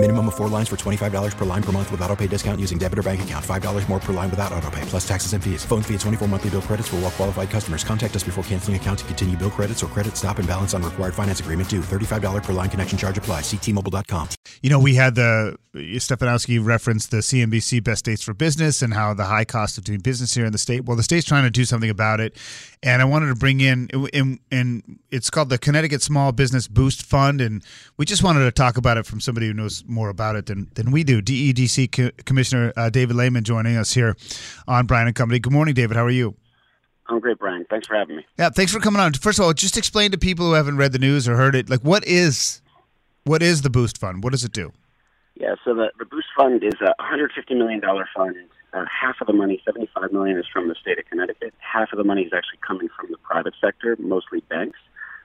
Minimum of four lines for $25 per line per month with auto pay discount using debit or bank account. $5 more per line without auto pay, plus taxes and fees. Phone fee at 24 monthly bill credits for all well qualified customers. Contact us before canceling account to continue bill credits or credit stop and balance on required finance agreement due. $35 per line connection charge apply. See T-Mobile.com. You know, we had the Stefanowski referenced the CNBC best states for business and how the high cost of doing business here in the state. Well, the state's trying to do something about it, and I wanted to bring in, and, and it's called the Connecticut Small Business Boost Fund, and we just wanted to talk about it from somebody who knows more about it than, than we do. DEDC Co- Commissioner uh, David Lehman joining us here on Brian and Company. Good morning, David. How are you? I'm great, Brian. Thanks for having me. Yeah, thanks for coming on. First of all, just explain to people who haven't read the news or heard it, like what is what is the Boost Fund? What does it do? Yeah, so the, the Boost Fund is a $150 million fund. Uh, half of the money, 75 million, is from the state of Connecticut. Half of the money is actually coming from the private sector, mostly banks.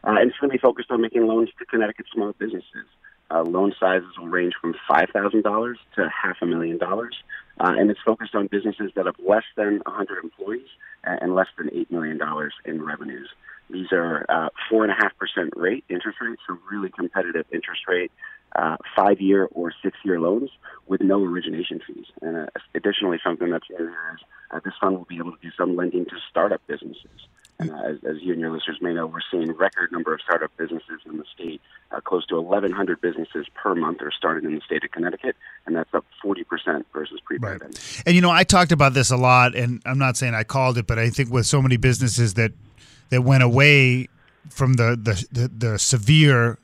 Uh, and it's going to be focused on making loans to Connecticut small businesses. Uh, loan sizes will range from $5,000 to half a million dollars. Uh, and it's focused on businesses that have less than 100 employees and less than $8 million in revenues. These are uh, 4.5% rate interest rates, so really competitive interest rate, uh, five year or six year loans with no origination fees. And uh, additionally, something that's new is uh, this fund will be able to do some lending to startup businesses. And uh, as, as, you and your listeners may know, we're seeing record number of startup businesses in the state. Uh, close to 1,100 businesses per month are started in the state of Connecticut, and that's up 40% versus pre-pandemic. Right. And you know, I talked about this a lot, and I'm not saying I called it, but I think with so many businesses that that went away from the the, the, the severe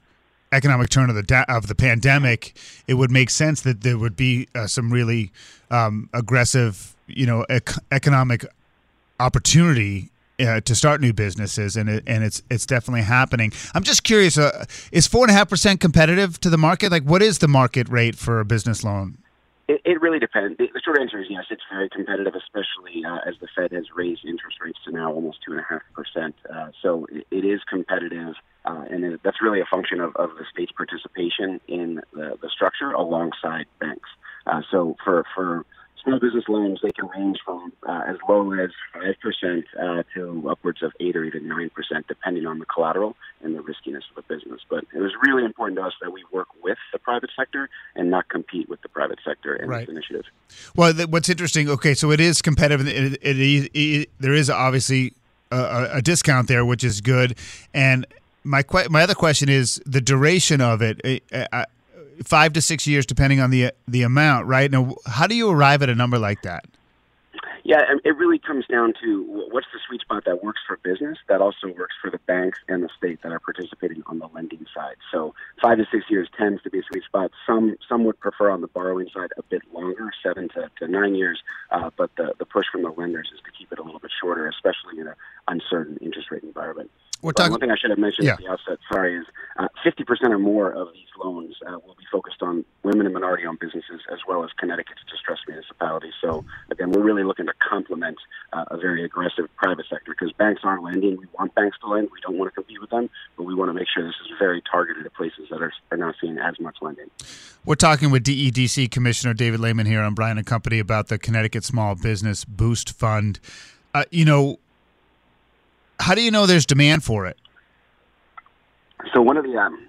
economic turn of the of the pandemic, it would make sense that there would be uh, some really um, aggressive, you know, ec- economic opportunity uh, to start new businesses, and it, and it's it's definitely happening. I'm just curious: uh, is four and a half percent competitive to the market? Like, what is the market rate for a business loan? It, it really depends. The, the short answer is yes. It's very competitive, especially uh, as the Fed has raised interest rates to now almost two and a half percent. Uh, so it, it is competitive, uh, and it, that's really a function of, of the state's participation in the, the structure alongside banks. Uh, so for for small business loans, they can range from uh, as low as 5% uh, to upwards of 8 or even 9%, depending on the collateral and the riskiness of the business. But it was really important to us that we work with the private sector and not compete with the private sector in right. this initiative. Well, what's interesting, okay, so it is competitive. It, it, it, there is obviously a, a discount there, which is good. And my my other question is the duration of it. I, five to six years, depending on the the amount, right? Now, how do you arrive at a number like that? Yeah, it really comes down to what's the sweet spot that works for business that also works for the banks and the state that are participating on the lending side. So five to six years tends to be a sweet spot. Some some would prefer on the borrowing side a bit longer, seven to, to nine years. Uh, but the the push from the lenders is to keep it a little bit shorter, especially in an uncertain interest rate environment. We're talking, one thing I should have mentioned yeah. at the outset, sorry, is uh, 50% or more of these loans uh, will be focused on women and minority-owned businesses as well as Connecticut's distressed municipalities. So again, we're really looking to complement uh, a very aggressive private sector because banks aren't lending. We want banks to lend. We don't want to compete with them, but we want to make sure this is very targeted at places that are, are not seeing as much lending. We're talking with DEDC Commissioner David Lehman here on Brian and Company about the Connecticut Small Business Boost Fund. Uh, you know, how do you know there's demand for it? So one of the um,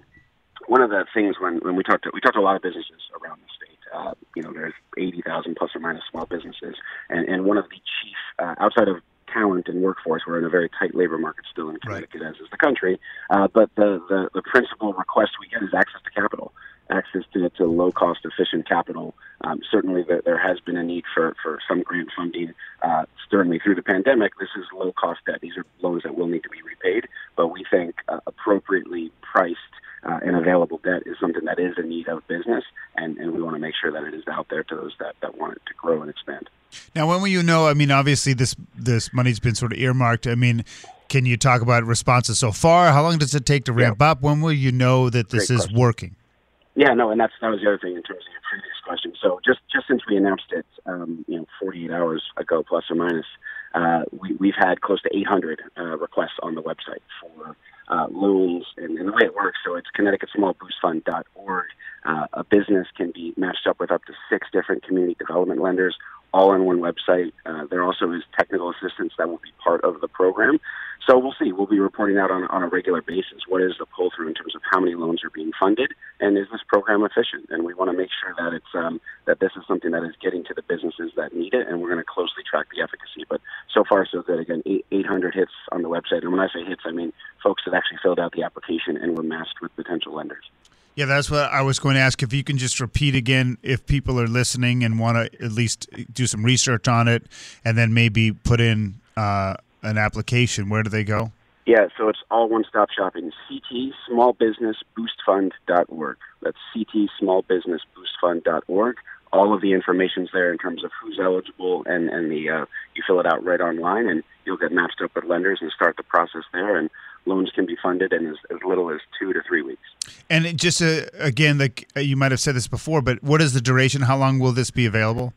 one of the things when, when we talked to we talked to a lot of businesses around the state. Uh, you know, there's eighty thousand plus or minus small businesses, and and one of the chief uh, outside of talent and workforce, we're in a very tight labor market still in Connecticut, right. as is the country. Uh, but the, the the principal request we get is access to capital access to, to low cost, efficient capital. Um, certainly, there, there, has been a need for, for some grant funding. Uh, certainly, through the pandemic, this is low cost debt. These are loans that will need to be repaid, but we think uh, appropriately priced uh, and available debt is something that is a need of business, and, and we want to make sure that it is out there to those that, that want it to grow and expand. Now, when will you know? I mean, obviously, this this money's been sort of earmarked. I mean, can you talk about responses so far? How long does it take to ramp yeah. up? When will you know that this Great is question. working? Yeah, no, and that's that was the other thing in terms of your previous question. So just just since we announced it, um, you know, 48 hours ago, plus or minus, uh, we, we've had close to 800 uh, requests on the website for uh, loans and, and the way it works. So it's ConnecticutSmallBoostFund.org. Uh, a business can be matched up with up to six different community development lenders all on one website. Uh, there also is technical assistance that will be part of the program. So we'll see. We'll be reporting out on, on a regular basis. What is the pull through in terms of how many loans are being funded, and is this program efficient? And we want to make sure that it's um, that this is something that is getting to the businesses that need it, and we're going to closely track the efficacy. But so far, so good. Again, 800 hits on the website, and when I say hits, I mean folks that actually filled out the application and were matched with potential lenders. Yeah, that's what I was going to ask. If you can just repeat again, if people are listening and want to at least do some research on it, and then maybe put in uh, an application, where do they go? Yeah, so it's all one-stop shopping. CT smallbusinessboostfund.org. That's CTSmallBusinessBoostFund.org. All of the information's there in terms of who's eligible, and and the uh, you fill it out right online, and you'll get matched up with lenders and start the process there. And loans can be funded in as, as little as two to three weeks. And just uh, again, like uh, you might have said this before, but what is the duration? How long will this be available?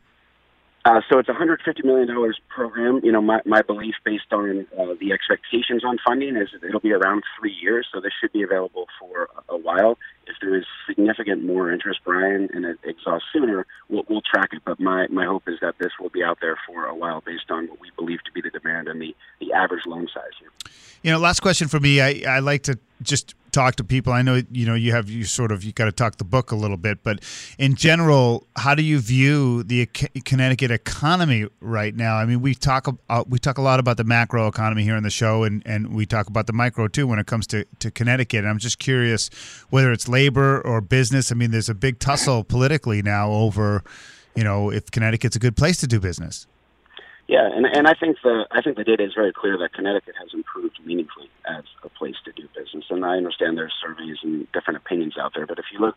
Uh, so it's a $150 million program. You know, my, my belief based on uh, the expectations on funding is it'll be around three years, so this should be available for a, a while. If there is significant more interest, Brian, and it exhausts sooner, we'll, we'll track it. But my, my hope is that this will be out there for a while based on what we believe to be the demand and the, the average loan size here. You know, last question for me. I, I like to just talk to people. I know you know you have you sort of you got to talk the book a little bit, but in general, how do you view the Connecticut economy right now? I mean, we talk uh, we talk a lot about the macro economy here in the show, and and we talk about the micro too when it comes to to Connecticut. And I'm just curious whether it's labor or business. I mean, there's a big tussle politically now over you know if Connecticut's a good place to do business. Yeah, and and I think the I think the data is very clear that Connecticut has improved meaningfully as a place to do business. And I understand there's surveys and different opinions out there, but if you look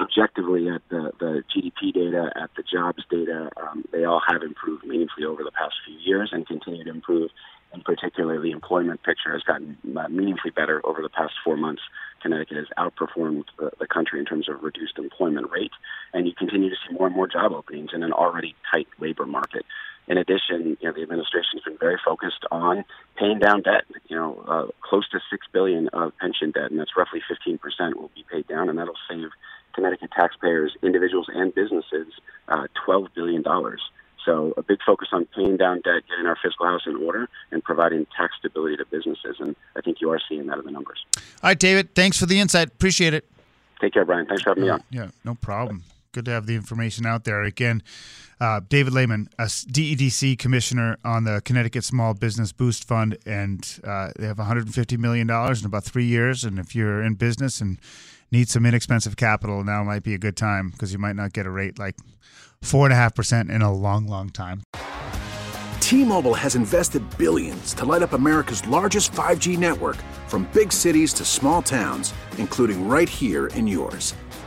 objectively at the the GDP data, at the jobs data, um, they all have improved meaningfully over the past few years and continue to improve. And particularly, the employment picture has gotten uh, meaningfully better over the past four months. Connecticut has outperformed the, the country in terms of reduced employment rate, and you continue to see more and more job openings in an already tight labor market. In addition, you know, the administration has been very focused on paying down debt. You know, uh, close to six billion of pension debt, and that's roughly 15 percent will be paid down, and that'll save Connecticut taxpayers, individuals and businesses, uh, 12 billion dollars. So a big focus on paying down debt, getting our fiscal house in order, and providing tax stability to businesses. And I think you are seeing that in the numbers. All right, David. Thanks for the insight. Appreciate it. Take care, Brian. Thanks for having me on. Yeah, no problem. Good to have the information out there. Again, uh, David Lehman, a DEDC commissioner on the Connecticut Small Business Boost Fund, and uh, they have 150 million dollars in about three years. And if you're in business and need some inexpensive capital, now might be a good time because you might not get a rate like four and a half percent in a long, long time. T-Mobile has invested billions to light up America's largest 5G network, from big cities to small towns, including right here in yours.